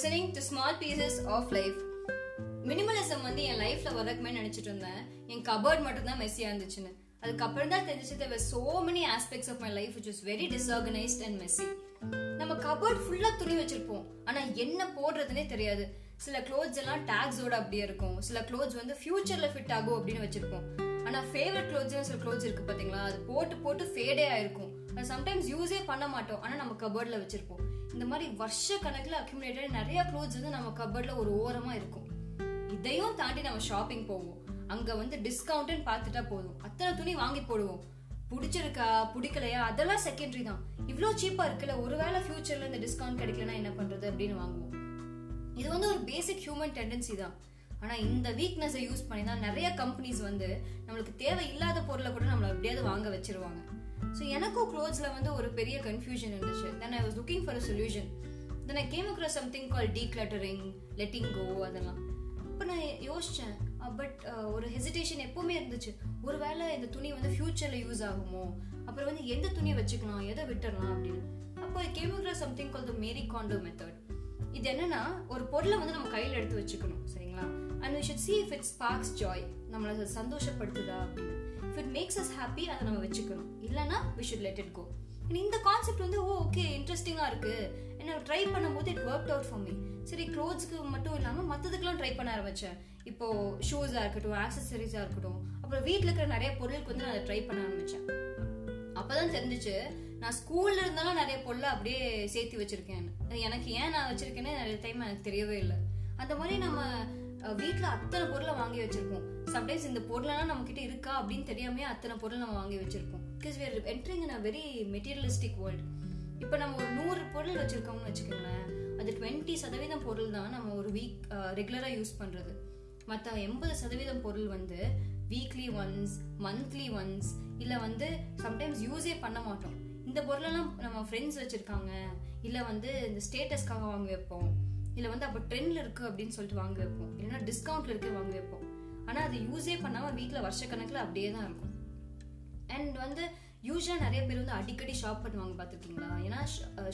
Listening to small pieces of life minimalism வந்து என் லைஃப்ல வளர்க்குமே நினைச்சிட்டு இருந்தேன். என் கபர்ட் மட்டும் தான் மெஸ்ஸியா இருந்துச்சுன்னு. அதுக்கப்புறம் தான் தெரிஞ்சு there so many aspects of my life which is very disorganised and messy நம்ம கபர்ட் ஃபுல்லா துணி வச்சிருப்போம். ஆனா என்ன போடுறதுனே தெரியாது. சில க்ளோத்ஸ் எல்லாம் டேக்ஸோட அப்படியே இருக்கும். சில க்ளோத்ஸ் வந்து ஃபியூச்சர்ல ஃபிட் ஆகும் அப்படின்னு வச்சிருப்போம். ஆனா ஃபேவரட் க்ளோத்ஸ் சில க்ளோத்ஸ் இருக்கு பாத்தீங்களா? அது போட்டு போட்டு ஃபேடே ஆயிருக்கும் அது சம்டைம்ஸ் யூஸே பண்ண மாட்டோம். ஆனால் நம்ம கபர்டில் வச்சுருப்போம். இந்த மாதிரி வருஷ கணக்கில் அக்யூமுலேட்டட் நிறைய க்ளோத்ஸ் வந்து நம்ம கபர்டில் ஒரு ஓரமாக இருக்கும். இதையும் தாண்டி நம்ம ஷாப்பிங் போவோம். அங்கே வந்து டிஸ்கவுண்ட்டுன்னு பார்த்துட்டா போதும். அத்தனை துணி வாங்கி போடுவோம். பிடிச்சிருக்கா? பிடிக்கலையா? அதெல்லாம் செகண்டரி தான். இவ்வளோ சீப்பாக இருக்குல்ல? ஒருவேளை ஃபியூச்சரில் இந்த டிஸ்கவுண்ட் கிடைக்கலனா என்ன பண்ணுறது அப்படின்னு வாங்குவோம். இது வந்து ஒரு பேசிக் ஹியூமன் டெண்டன்சி தான். ஆனால் இந்த வீக்னஸை யூஸ் பண்ணி தான் நிறைய கம்பெனிஸ் வந்து நம்மளுக்கு தேவை இல்லாத பொருளை கூட நம்மளை எப்படியாவது வாங்க வச்சிருவாங்க. ஸோ எனக்கும் க்ளோத்ஸில் வந்து ஒரு பெரிய கன்ஃபியூஷன் இருந்துச்சு. Then I was looking for a solution then I came across something call decluttering letting go அதெல்லாம். அப்போ நான் யோசிச்சேன் பட் ஒரு ஹெசிடேஷன் எப்போவுமே இருந்துச்சு. ஒருவேளை இந்த துணி வந்து ஃப்யூச்சரில் யூஸ் ஆகுமோ? அப்புறம் வந்து எந்த துணியை வச்சுக்கலாம்? எதை விட்டுறலாம் அப்படின்னு. அப்போ came across something call the Marie Kondo method இது என்னன்னா ஒரு பொருளை வந்து நம்ம கையில் எடுத்து வச்சுக்கணும் சரிங்களா? And we should see if it's sparks joy நம்மளை சந்தோஷப்படுத்துதா அப்படின்னு. If it makes us happy அதை நம்ம வச்சுக்கணும். இல்லைன்னா we should let it go இந்த கான்செப்ட் வந்து ஓ ஓகே இன்ட்ரெஸ்டிங்காக இருக்கு. என்ன ட்ரை பண்ணும்போது it work out for me சரி க்ளோத்ஸ்க்கு மட்டும் இல்லாமல் மற்றதுக்கெல்லாம் ட்ரை பண்ண ஆரம்பித்தேன் இப்போ ஷூஸாக இருக்கட்டும் ஆக்சசரிஸாக இருக்கட்டும். அப்புறம் வீட்டில் இருக்கிற நிறைய பொருளுக்கு வந்து நான் அதை ட்ரை பண்ண ஆரம்பித்தேன் அப்போ தான் தெரிஞ்சிச்சு நான் ஸ்கூல்ல இருந்தாலும் நிறைய பொருளை அப்படியே சேர்த்து வச்சிருக்கேன். எனக்கு ஏன் நான் வச்சிருக்கேன்னு நிறைய டைம் எனக்கு தெரியவே இல்லை. அந்த மாதிரி நம்ம வீட்டில் அத்தனை பொருளை வாங்கி வச்சிருப்போம் சம்டைம்ஸ் இந்த பொருளெல்லாம் நம்ம கிட்ட இருக்கா அப்படின்னு தெரியாமே அத்தனை பொருள் நம்ம வாங்கி வச்சிருப்போம் because we're entering in a very materialistic world இப்போ நம்ம ஒரு நூறு பொருள் வச்சிருக்கோம்னு வச்சுக்கோங்களேன் அது டுவெண்ட்டி சதவீதம் பொருள் தான் நம்ம ஒரு வீக் ரெகுலராக யூஸ் பண்ணுறது மற்ற எண்பது சதவீதம் பொருள் வந்து வீக்லி ஒன்ஸ் மந்த்லி ஒன்ஸ் இல்லை வந்து சம்டைம்ஸ் யூஸே பண்ண மாட்டோம். இந்த பொருளெல்லாம் நம்ம ஃப்ரெண்ட்ஸ் வச்சுருக்காங்க இல்லை வந்து இந்த ஸ்டேட்டஸ்க்காக வாங்கி வைப்போம். இல்லை வந்து அப்போ ட்ரெண்டில் இருக்குது அப்படின்னு சொல்லிட்டு வாங்க வைப்போம். இல்லைன்னா டிஸ்கவுண்ட்டில் இருக்கு வாங்க வைப்போம். ஆனால் அது யூஸே பண்ணாமல் வீட்டில் வருஷக்கணக்கில் அப்படியே தான் இருக்கும். அண்ட் வந்து யூஸ்வலாக நிறைய பேர் வந்து அடிக்கடி ஷாப் பண்ணுவாங்க பார்த்துருக்கீங்களா? ஏன்னா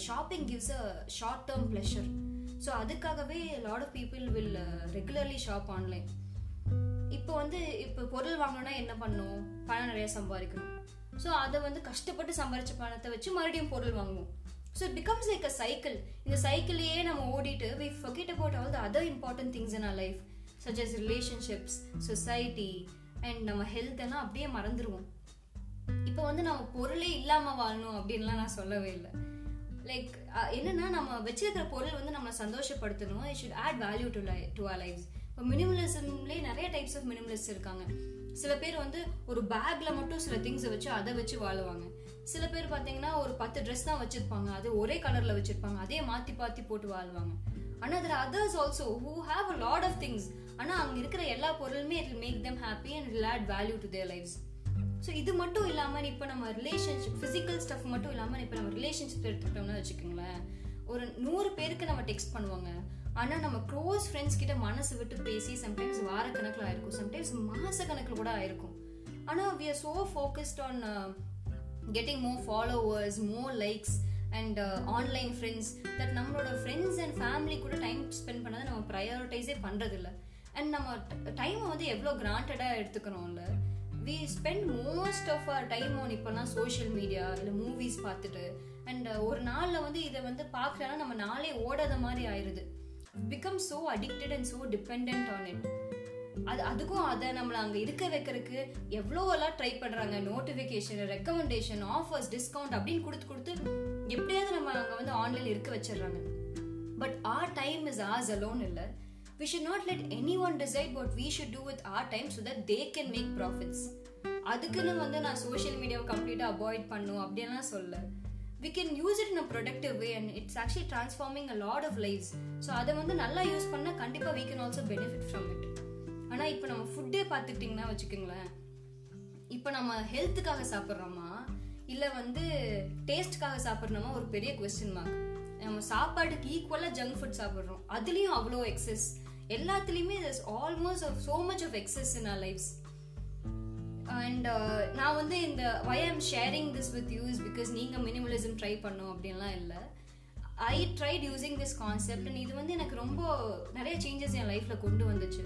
shopping gives a short term pleasure so அதுக்காகவே lot of people will regularly shop online இப்போ வந்து இப்போ பொருள் வாங்கணும்னா என்ன பண்ணும் பணம் நிறைய சம்பாதிக்கணும். ஸோ அதை வந்து கஷ்டப்பட்டு சம்பாதிச்ச பணத்தை வச்சு மறுபடியும் பொருள் வாங்குவோம். So it becomes like a cycle இந்த சைக்கிளையே நம்ம ஓடிட்டு we forget about all the other important things in our life such as relationships society and நம்ம ஹெல்த் எல்லாம் அப்படியே மறந்துடுவோம் இப்போ வந்து நம்ம பொருளே இல்லாமல் வாழணும் அப்படின்லாம் நான் சொல்லவே இல்லை. லைக் என்னன்னா நம்ம வச்சிருக்கிற பொருள் வந்து நம்மளை சந்தோஷப்படுத்தணும். It should add value to life to our life இப்போ மினிமலிசம்லேயே நிறைய டைப்ஸ் ஆஃப் மினிமலிஸ்ட் இருக்காங்க. சில பேர் வந்து ஒரு பேக்ல மட்டும் சில திங்ஸை வச்சு அதை வச்சு வாழுவாங்க. சில பேர் பார்த்தீங்கன்னா ஒரு பத்து ட்ரெஸ் தான் வச்சிருப்பாங்க. அது ஒரே கலர்ல வச்சிருப்பாங்க. அதே மாத்தி பாத்தி போட்டு வாழ்வாங்க. ஆனா அதில் others also who have a lot of things ஆனா அங்க இருக்கிற எல்லா பொருளுமே it make them happy and it add value to their lives so இது மட்டும் இல்லாமல் இப்போ நம்ம ரிலேஷன்ஷிப் ஃபிசிக்கல் ஸ்டஃப் மட்டும் இல்லாமல் இப்போ நம்ம ரிலேஷன்ஷிப் எடுத்துக்கிட்டோம்னு வச்சுக்கோங்களேன். ஒரு நூறு பேருக்கு நம்ம டெக்ஸ்ட் பண்ணுவாங்க. ஆனால் நம்ம க்ளோஸ் ஃப்ரெண்ட்ஸ் கிட்ட மனசு விட்டு பேசி சம்டைம்ஸ் வாரக்கணக்கில் ஆயிருக்கும். சம்டைம்ஸ் மாச கணக்கில் கூட ஆயிருக்கும். ஆனால் we are so focused on getting more followers more likes and online friends that நம்மளோட ஃப்ரெண்ட்ஸ் அண்ட் ஃபேமிலி கூட டைம் ஸ்பெண்ட் பண்ணதை நம்ம ப்ரையாரிட்டைஸே பண்ணுறதில்ல அண்ட் நம்ம டைமை வந்து எவ்வளோ கிராண்டடாக எடுத்துக்கிறோம்ல we spend most of our time on இப்போலாம் சோஷியல் மீடியா இல்லை மூவிஸ் பார்த்துட்டு அண்ட் uh, ஒரு நாளில் வந்து இதை வந்து பார்க்குறேன்னா நம்ம நாளே ஓடாத மாதிரி ஆயிடுது become so addicted and so depend on it அது அதுக்கும் அதை நம்மளை அங்கே இருக்க வைக்கிறதுக்கு எவ்வளோ எல்லாம் ட்ரை பண்ணுறாங்க நோட்டிஃபிகேஷன் ரெக்கமெண்டேஷன் ஆஃபர்ஸ் டிஸ்கவுண்ட் அப்படின்னு கொடுத்து கொடுத்து எப்படியாவது நம்ம அங்கே வந்து ஆன்லைன் இருக்க வச்சிடுறாங்க. But our time is ours alone இல்லை. We should not let anyone decide what we should do with our time so that they can make profits அதுக்குன்னு வந்து நான் சோஷியல் மீடியாவை கம்ப்ளீட்டாக அவாய்ட் பண்ணும் அப்படின்லாம் சொல்ல. We can use it in a productive way and it's actually transforming a lot of lives so அதை வந்து நல்லா யூஸ் பண்ணால் கண்டிப்பாக we can also benefit from it ஆனால் இப்போ நம்ம ஃபுட்டே பார்த்துக்கிட்டிங்கன்னா வச்சுக்கோங்களேன் இப்போ நம்ம ஹெல்த்துக்காக சாப்பிட்றோமா? இல்லை வந்து டேஸ்ட்காக சாப்பிட்றோமா? ஒரு பெரிய கொஸ்டின் மார்க் நம்ம சாப்பாட்டுக்கு ஈக்குவலாக ஜங்க் ஃபுட் சாப்பிட்றோம். அதுலேயும் அவ்வளோ எக்ஸஸ் எல்லாத்துலேயுமே almost so much of excess in our lives and நான் வந்து இந்த why I'm sharing this with you because நீங்கள் மினிமலிசம் ட்ரை பண்ணும் அப்படின்லாம் இல்லை. I tried using this concept and இது வந்து எனக்கு ரொம்ப நிறைய சேஞ்சஸ் என் லைஃப்பில் கொண்டு வந்துச்சு.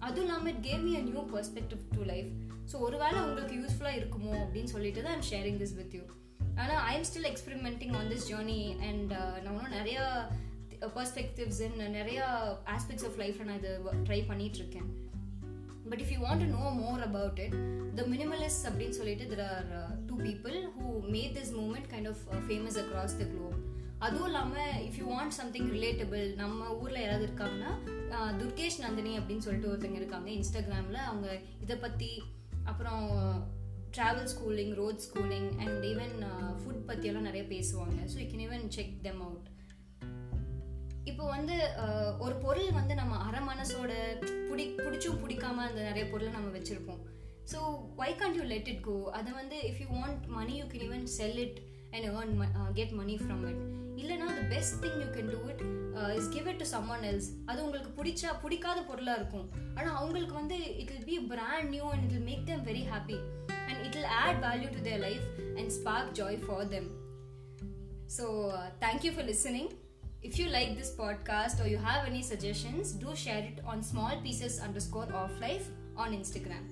அதுவும் இல்லாமல் it gave me a new perspective to life so ஒருவேளை உங்களுக்கு யூஸ்ஃபுல்லாக இருக்குமோ அப்படின்னு சொல்லிட்டு தான் I'm sharing this with you ஆனால் I am still experimenting on this journey and நான் இன்னும் நிறையா பர்ஸ்பெக்டிவ்ஸ் இன் நிறையா ஆஸ்பெக்ட்ஸ் ஆஃப் லைஃப்பில் நான் இது ட்ரை பண்ணிட்டு இருக்கேன் but if you want to know more about it the minimalist அப்படின்னு சொல்லிட்டு there are two people who made this moment kind of famous across the globe அதுவும் இல்லாமல் if you want something relatable நம்ம ஊரில் யாராவது இருக்காங்கன்னா துர்கேஷ் நந்தினி அப்படின்னு சொல்லிட்டு ஒருத்தங்க இருக்காங்க இன்ஸ்டாகிராமில் அவங்க இதை பற்றி அப்புறம் travel schooling road schooling and even food பற்றியெல்லாம் நிறைய பேசுவாங்க. So you can even check them out இப்போ வந்து ஒரு பொருள் வந்து நம்ம அரை மனசோட பிடி பிடிச்சும் பிடிக்காம அந்த நிறைய பொருளை நம்ம வச்சிருப்போம். So why can't you let it go அதை வந்து if you want money you can even sell it and earn get money from it இல்லைனா the best thing you can do it is give it to someone else அது உங்களுக்கு பிடிச்சா பிடிக்காத பொருளாக இருக்கும். ஆனால் அவங்களுக்கு வந்து it will be brand new and it will make them very happy and it will add value to their life and spark joy for them so thank you for listening If you like this podcast or you have any suggestions, do share it on small pieces underscore off life on Instagram.